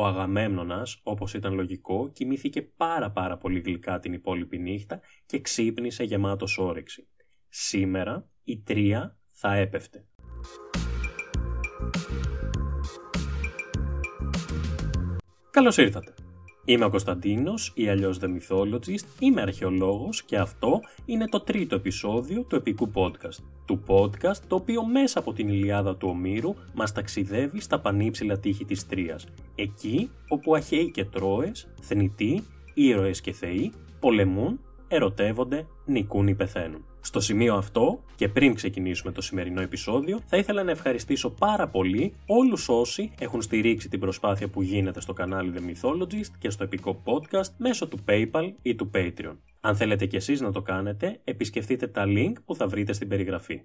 Ο Αγαμέμνονας, όπως ήταν λογικό, κοιμήθηκε πάρα πάρα πολύ γλυκά την υπόλοιπη νύχτα και ξύπνησε γεμάτος όρεξη. Σήμερα η τρία θα έπεφτε. Καλώς ήρθατε. Είμαι ο Κωνσταντίνος ή αλλιώς The Mythologist, είμαι αρχαιολόγος και αυτό είναι το τρίτο επεισόδιο του επικού podcast. Του podcast το οποίο μέσα από την Ιλιάδα του Ομήρου μας ταξιδεύει στα πανύψηλα τείχη της Τρίας. Εκεί όπου Αχαίοι και Τρόες, θνητοί, ήρωες και θεοί πολεμούν, ερωτεύονται, νικούν ή πεθαίνουν. Στο σημείο αυτό και πριν ξεκινήσουμε το σημερινό επεισόδιο, θα ήθελα να ευχαριστήσω πάρα πολύ όλους όσοι έχουν στηρίξει την προσπάθεια που γίνεται στο κανάλι The Mythologist και στο επικό podcast μέσω του PayPal ή του Patreon. Αν θέλετε κι εσείς να το κάνετε, επισκεφτείτε τα link που θα βρείτε στην περιγραφή.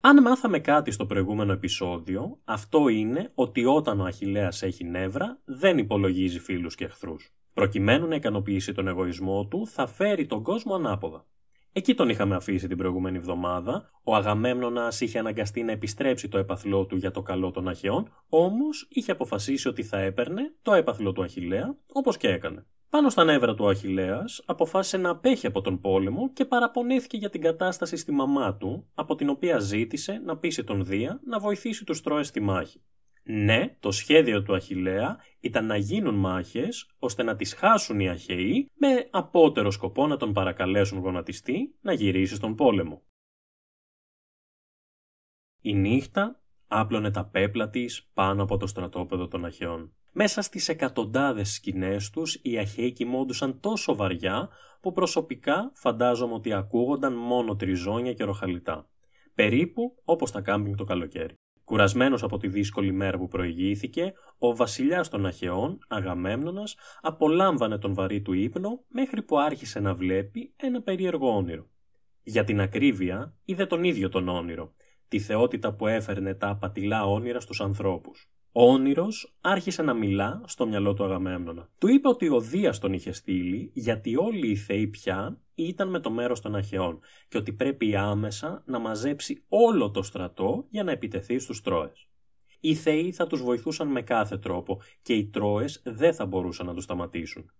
Αν μάθαμε κάτι στο προηγούμενο επεισόδιο, αυτό είναι ότι όταν ο Αχιλέας έχει νεύρα, δεν υπολογίζει φίλους και εχθρούς. Προκειμένου να ικανοποιήσει τον εγωισμό του, θα φέρει τον κόσμο ανάποδα. Εκεί τον είχαμε αφήσει την προηγούμενη εβδομάδα. Ο Αγαμέμνονας είχε αναγκαστεί να επιστρέψει το έπαθλό του για το καλό των Αχαιών, όμως είχε αποφασίσει ότι θα έπαιρνε το έπαθλο του Αχηλέα, όπως και έκανε. Πάνω στα νεύρα του Αχηλέα, αποφάσισε να απέχει από τον πόλεμο και παραπονέθηκε για την κατάσταση στη μαμά του, από την οποία ζήτησε να πείσει τον Δία να βοηθήσει τους Τρόε στη μάχη. Ναι, το σχέδιο του Αχιλέα ήταν να γίνουν μάχες ώστε να τις χάσουν οι Αχαιοί με απότερο σκοπό να τον παρακαλέσουν γονατιστή να γυρίσει στον πόλεμο. Η νύχτα άπλωνε τα πέπλα της πάνω από το στρατόπεδο των Αχαιών. Μέσα στις εκατοντάδες σκηνές τους οι Αχαιοί κοιμόντουσαν τόσο βαριά που προσωπικά φαντάζομαι ότι ακούγονταν μόνο τριζόνια και ροχαλιτά. Περίπου όπως τα κάμπινγκ το καλοκαίρι. Κουρασμένος από τη δύσκολη μέρα που προηγήθηκε, ο βασιλιάς των Αχαιών, Αγαμέμνονας, απολάμβανε τον βαρύ του ύπνο μέχρι που άρχισε να βλέπει ένα περίεργο όνειρο. Για την ακρίβεια, είδε τον ίδιο τον όνειρο, τη θεότητα που έφερνε τα απατηλά όνειρα στους ανθρώπους. Ο όνειρος άρχισε να μιλά στο μυαλό του Αγαμέμνονα. Του είπε ότι ο Δίας τον είχε στείλει γιατί όλοι οι θεοί πια ήταν με το μέρος των Αχαιών και ότι πρέπει άμεσα να μαζέψει όλο το στρατό για να επιτεθεί στους Τρόες. Οι θεοί θα τους βοηθούσαν με κάθε τρόπο και οι Τρόες δεν θα μπορούσαν να τους σταματήσουν.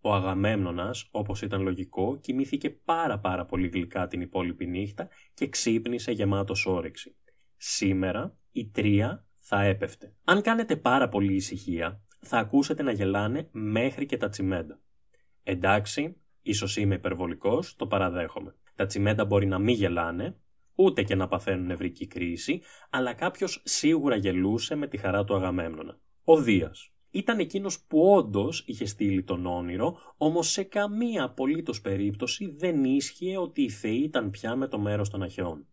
Ο Αγαμέμνονας, όπως ήταν λογικό, κοιμήθηκε πάρα πάρα πολύ γλυκά την υπόλοιπη νύχτα και ξύπνησε γεμάτος όρεξη. Σήμερα η τρία θα έπεφτε. Αν κάνετε πάρα πολύ ησυχία, θα ακούσετε να γελάνε μέχρι και τα τσιμέντα. Εντάξει, ίσως είμαι υπερβολικός, το παραδέχομαι. Τα τσιμέντα μπορεί να μην γελάνε, ούτε και να παθαίνουν νευρική κρίση, αλλά κάποιος σίγουρα γελούσε με τη χαρά του Αγαμέμνονα. Ο Δίας. Ήταν εκείνος που όντως είχε στείλει τον όνειρο, όμως σε καμία απολύτως περίπτωση δεν ίσχυε ότι οι θεοί ήταν πια με το μέρος των Αχαιών.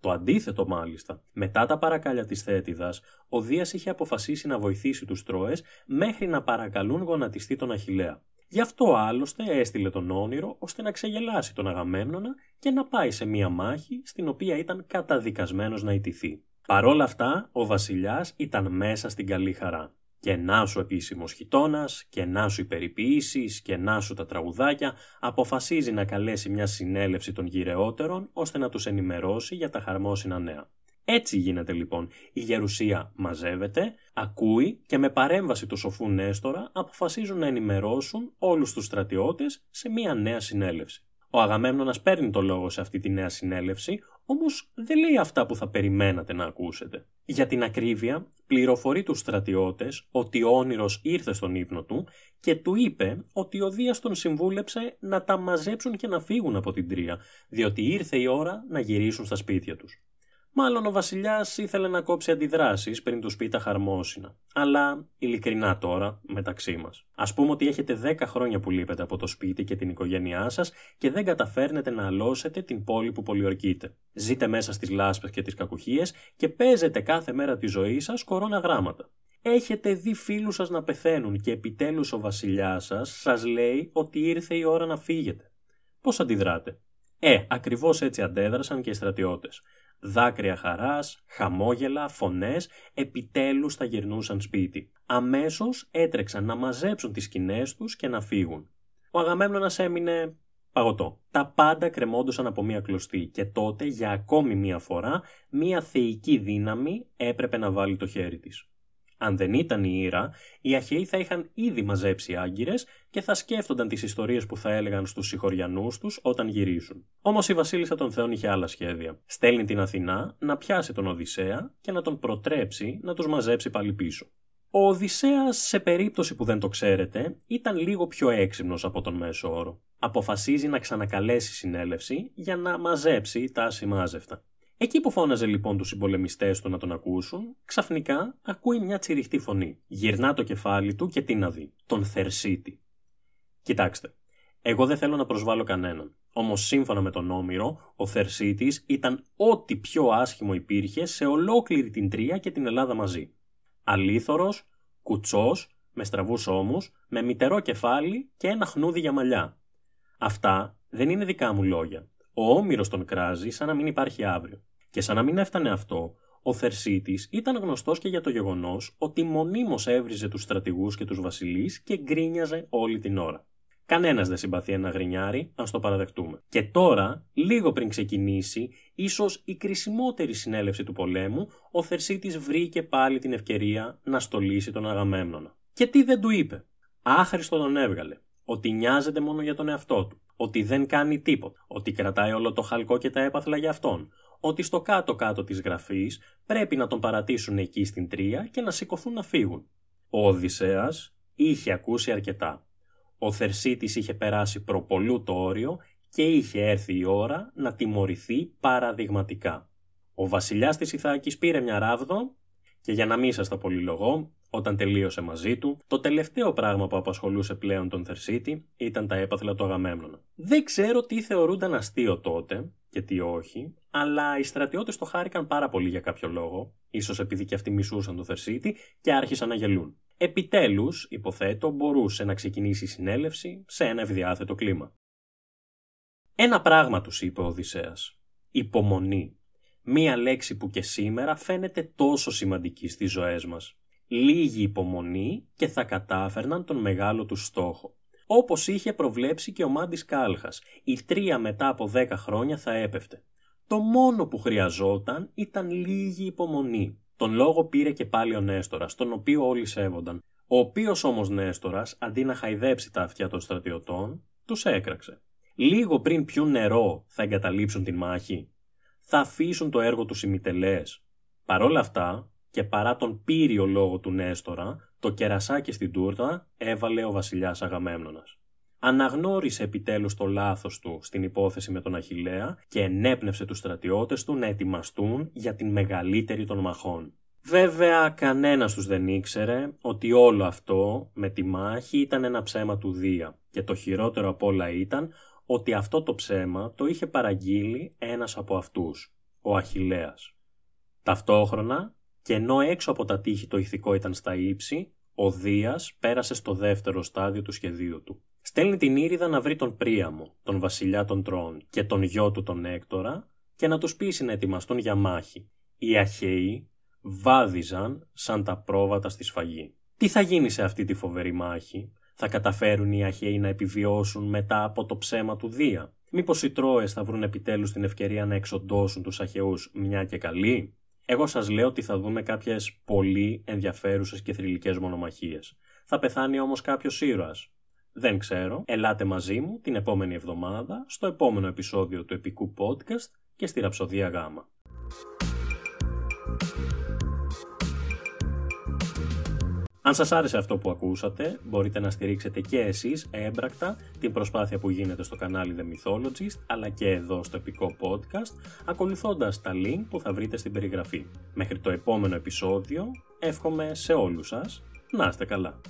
Το αντίθετο μάλιστα. Μετά τα παρακάλια της Θέτιδας, ο Δίας είχε αποφασίσει να βοηθήσει τους Τρόες μέχρι να παρακαλούν γονατιστή τον Αχιλέα. Γι' αυτό άλλωστε έστειλε τον όνειρο ώστε να ξεγελάσει τον Αγαμέμνονα και να πάει σε μία μάχη στην οποία ήταν καταδικασμένος να ιτηθεί. Παρόλα αυτά, ο βασιλιάς ήταν μέσα στην καλή χαρά. Και να σου επίσημος χιτώνας, και να σου οι περιποίησεις, και να σου τα τραγουδάκια, αποφασίζει να καλέσει μια συνέλευση των γυρεότερων ώστε να τους ενημερώσει για τα χαρμόσυνα νέα. Έτσι γίνεται λοιπόν. Η γερουσία μαζεύεται, ακούει και με παρέμβαση του σοφού Νέστορα αποφασίζουν να ενημερώσουν όλους τους στρατιώτες σε μια νέα συνέλευση. Ο Αγαμέμνονας παίρνει το λόγο σε αυτή τη νέα συνέλευση, όμως δεν λέει αυτά που θα περιμένατε να ακούσετε. Για την ακρίβεια, πληροφορεί τους στρατιώτες ότι ο όνειρος ήρθε στον ύπνο του και του είπε ότι ο Δίας τον συμβούλεψε να τα μαζέψουν και να φύγουν από την Τρία, διότι ήρθε η ώρα να γυρίσουν στα σπίτια τους. Μάλλον ο Βασιλιάς ήθελε να κόψει αντιδράσεις πριν τους πει τα χαρμόσυνα. Αλλά ειλικρινά τώρα, μεταξύ μας. Α πούμε ότι έχετε 10 χρόνια που λείπετε από το σπίτι και την οικογένειά σας και δεν καταφέρνετε να αλώσετε την πόλη που πολιορκείτε. Ζείτε μέσα στις λάσπες και τις κακουχίες και παίζετε κάθε μέρα τη ζωή σας κορώνα γράμματα. Έχετε δει φίλους σας να πεθαίνουν και επιτέλους ο Βασιλιάς σας σας λέει ότι ήρθε η ώρα να φύγετε. Πώς αντιδράτε; Ε, ακριβώς έτσι αντέδρασαν και οι στρατιώτες. Δάκρυα χαράς, χαμόγελα, φωνές, επιτέλους θα γυρνούσαν σπίτι. Αμέσως έτρεξαν να μαζέψουν τις σκηνές τους και να φύγουν. Ο Αγαμέμνονας έμεινε παγωτό. Τα πάντα κρεμόντουσαν από μία κλωστή και τότε για ακόμη μία φορά μία θεϊκή δύναμη έπρεπε να βάλει το χέρι της. Αν δεν ήταν η Ήρα, οι Αχαίοι θα είχαν ήδη μαζέψει άγκυρες και θα σκέφτονταν τις ιστορίες που θα έλεγαν στους συγχωριανούς τους όταν γυρίσουν. Όμως η Βασίλισσα των Θεών είχε άλλα σχέδια. Στέλνει την Αθηνά να πιάσει τον Οδυσσέα και να τον προτρέψει να τους μαζέψει πάλι πίσω. Ο Οδυσσέας, σε περίπτωση που δεν το ξέρετε, ήταν λίγο πιο έξυπνος από τον μέσο όρο. Αποφασίζει να ξανακαλέσει συνέλευση για να μαζέψει τα ασημάζευτα. Εκεί που φώναζε λοιπόν τους συμπολεμιστές του να τον ακούσουν, ξαφνικά ακούει μια τσιριχτή φωνή. Γυρνά το κεφάλι του και τι να δει. Τον Θερσίτη. Κοιτάξτε, εγώ δεν θέλω να προσβάλλω κανέναν. Όμως σύμφωνα με τον Όμηρο, ο Θερσίτης ήταν ό,τι πιο άσχημο υπήρχε σε ολόκληρη την Τρία και την Ελλάδα μαζί. Αλήθωρος, κουτσός, με στραβούς ώμους, με μητερό κεφάλι και ένα χνούδι για μαλλιά. Αυτά δεν είναι δικά μου λόγια. Ο Όμηρος τον κράζει σαν να μην υπάρχει αύριο. Και σαν να μην έφτανε αυτό, ο Θερσίτης ήταν γνωστός και για το γεγονός ότι μονίμως έβριζε τους στρατηγούς και τους βασιλείς και γκρίνιαζε όλη την ώρα. Κανένας δεν συμπαθεί ένα γρινιάρι, ας το παραδεχτούμε. Και τώρα, λίγο πριν ξεκινήσει, ίσως η κρισιμότερη συνέλευση του πολέμου, ο Θερσίτης βρήκε πάλι την ευκαιρία να στολίσει τον Αγαμέμνονα. Και τι δεν του είπε; Άχρηστο τον έβγαλε. Ότι νοιάζεται μόνο για τον εαυτό του. Ότι δεν κάνει τίποτα. Ότι κρατάει όλο το χαλκό και τα έπαθλα για αυτόν ότι στο κάτω-κάτω της γραφής πρέπει να τον παρατήσουν εκεί στην τρία και να σηκωθούν να φύγουν. Ο Οδυσσέας είχε ακούσει αρκετά. Ο Θερσίτης είχε περάσει προπολού το όριο και είχε έρθει η ώρα να τιμωρηθεί παραδειγματικά. Ο βασιλιάς της Ιθάκης πήρε μια ράβδο και για να μην σας τα πολυλογώ, όταν τελείωσε μαζί του, το τελευταίο πράγμα που απασχολούσε πλέον τον Θερσίτη ήταν τα έπαθλα του Αγαμέμνονα. Δεν ξέρω τι θεωρούνταν αστείο τότε και τι όχι, αλλά οι στρατιώτες το χάρηκαν πάρα πολύ για κάποιο λόγο, ίσως επειδή και αυτοί μισούσαν τον Θερσίτη και άρχισαν να γελούν. Επιτέλους, υποθέτω, μπορούσε να ξεκινήσει η συνέλευση σε ένα ευδιάθετο κλίμα. Ένα πράγμα τους είπε ο Οδυσσέας. Υπομονή. Μία λέξη που και σήμερα φαίνεται τόσο σημαντική στις ζωές μας. Λίγη υπομονή και θα κατάφερναν τον μεγάλο τους στόχο. Όπως είχε προβλέψει και ο Μάντης Κάλχας, η τρία μετά από δέκα χρόνια θα έπεφτε. Το μόνο που χρειαζόταν ήταν λίγη υπομονή. Τον λόγο πήρε και πάλι ο Νέστορας, τον οποίο όλοι σέβονταν. Ο οποίος όμως Νέστορας, αντί να χαϊδέψει τα αυτιά των στρατιωτών, τους έκραξε. Λίγο πριν πιούν νερό θα εγκαταλείψουν την μάχη. Θα αφήσουν το έργο τους ημιτελέ. Παρ' όλα αυτά, και παρά τον πύριο λόγο του Νέστορα, το κερασάκι στην τούρτα έβαλε ο βασιλιάς Αγαμέμνονας. Αναγνώρισε επιτέλους το λάθος του στην υπόθεση με τον Αχιλέα και ενέπνευσε τους στρατιώτες του να ετοιμαστούν για την μεγαλύτερη των μαχών. Βέβαια, κανένας τους δεν ήξερε ότι όλο αυτό με τη μάχη ήταν ένα ψέμα του Δία και το χειρότερο απ' όλα ήταν ότι αυτό το ψέμα το είχε παραγγείλει ένας από αυτούς, ο Αχιλέας. Ταυτόχρονα, και ενώ έξω από τα τείχη το ηθικό ήταν στα ύψη, ο Δίας πέρασε στο δεύτερο στάδιο του σχεδίου του. Στέλνει την Ήριδα να βρει τον Πρίαμο, τον βασιλιά των Τρών και τον γιο του τον Έκτορα και να τους πείσει να ετοιμαστούν για μάχη. Οι Αχαίοι βάδιζαν σαν τα πρόβατα στη σφαγή. Τι θα γίνει σε αυτή τη φοβερή μάχη, θα καταφέρουν οι Αχαίοι να επιβιώσουν μετά από το ψέμα του Δία; Μήπως οι Τρόες θα βρουν επιτέλους την ευκαιρία να εξοντώσουν τους Αχαιούς μια και καλή; Εγώ σας λέω ότι θα δούμε κάποιες πολύ ενδιαφέρουσες και θρηλυκές μονομαχίες. Θα πεθάνει όμως κάποιος ήρωας. Δεν ξέρω. Ελάτε μαζί μου την επόμενη εβδομάδα στο επόμενο επεισόδιο του επικού podcast και στη Ραψοδία Γάμα. Αν σας άρεσε αυτό που ακούσατε, μπορείτε να στηρίξετε και εσείς έμπρακτα την προσπάθεια που γίνεται στο κανάλι The Mythologist, αλλά και εδώ στο επικό podcast, ακολουθώντας τα link που θα βρείτε στην περιγραφή. Μέχρι το επόμενο επεισόδιο, εύχομαι σε όλους σας να είστε καλά.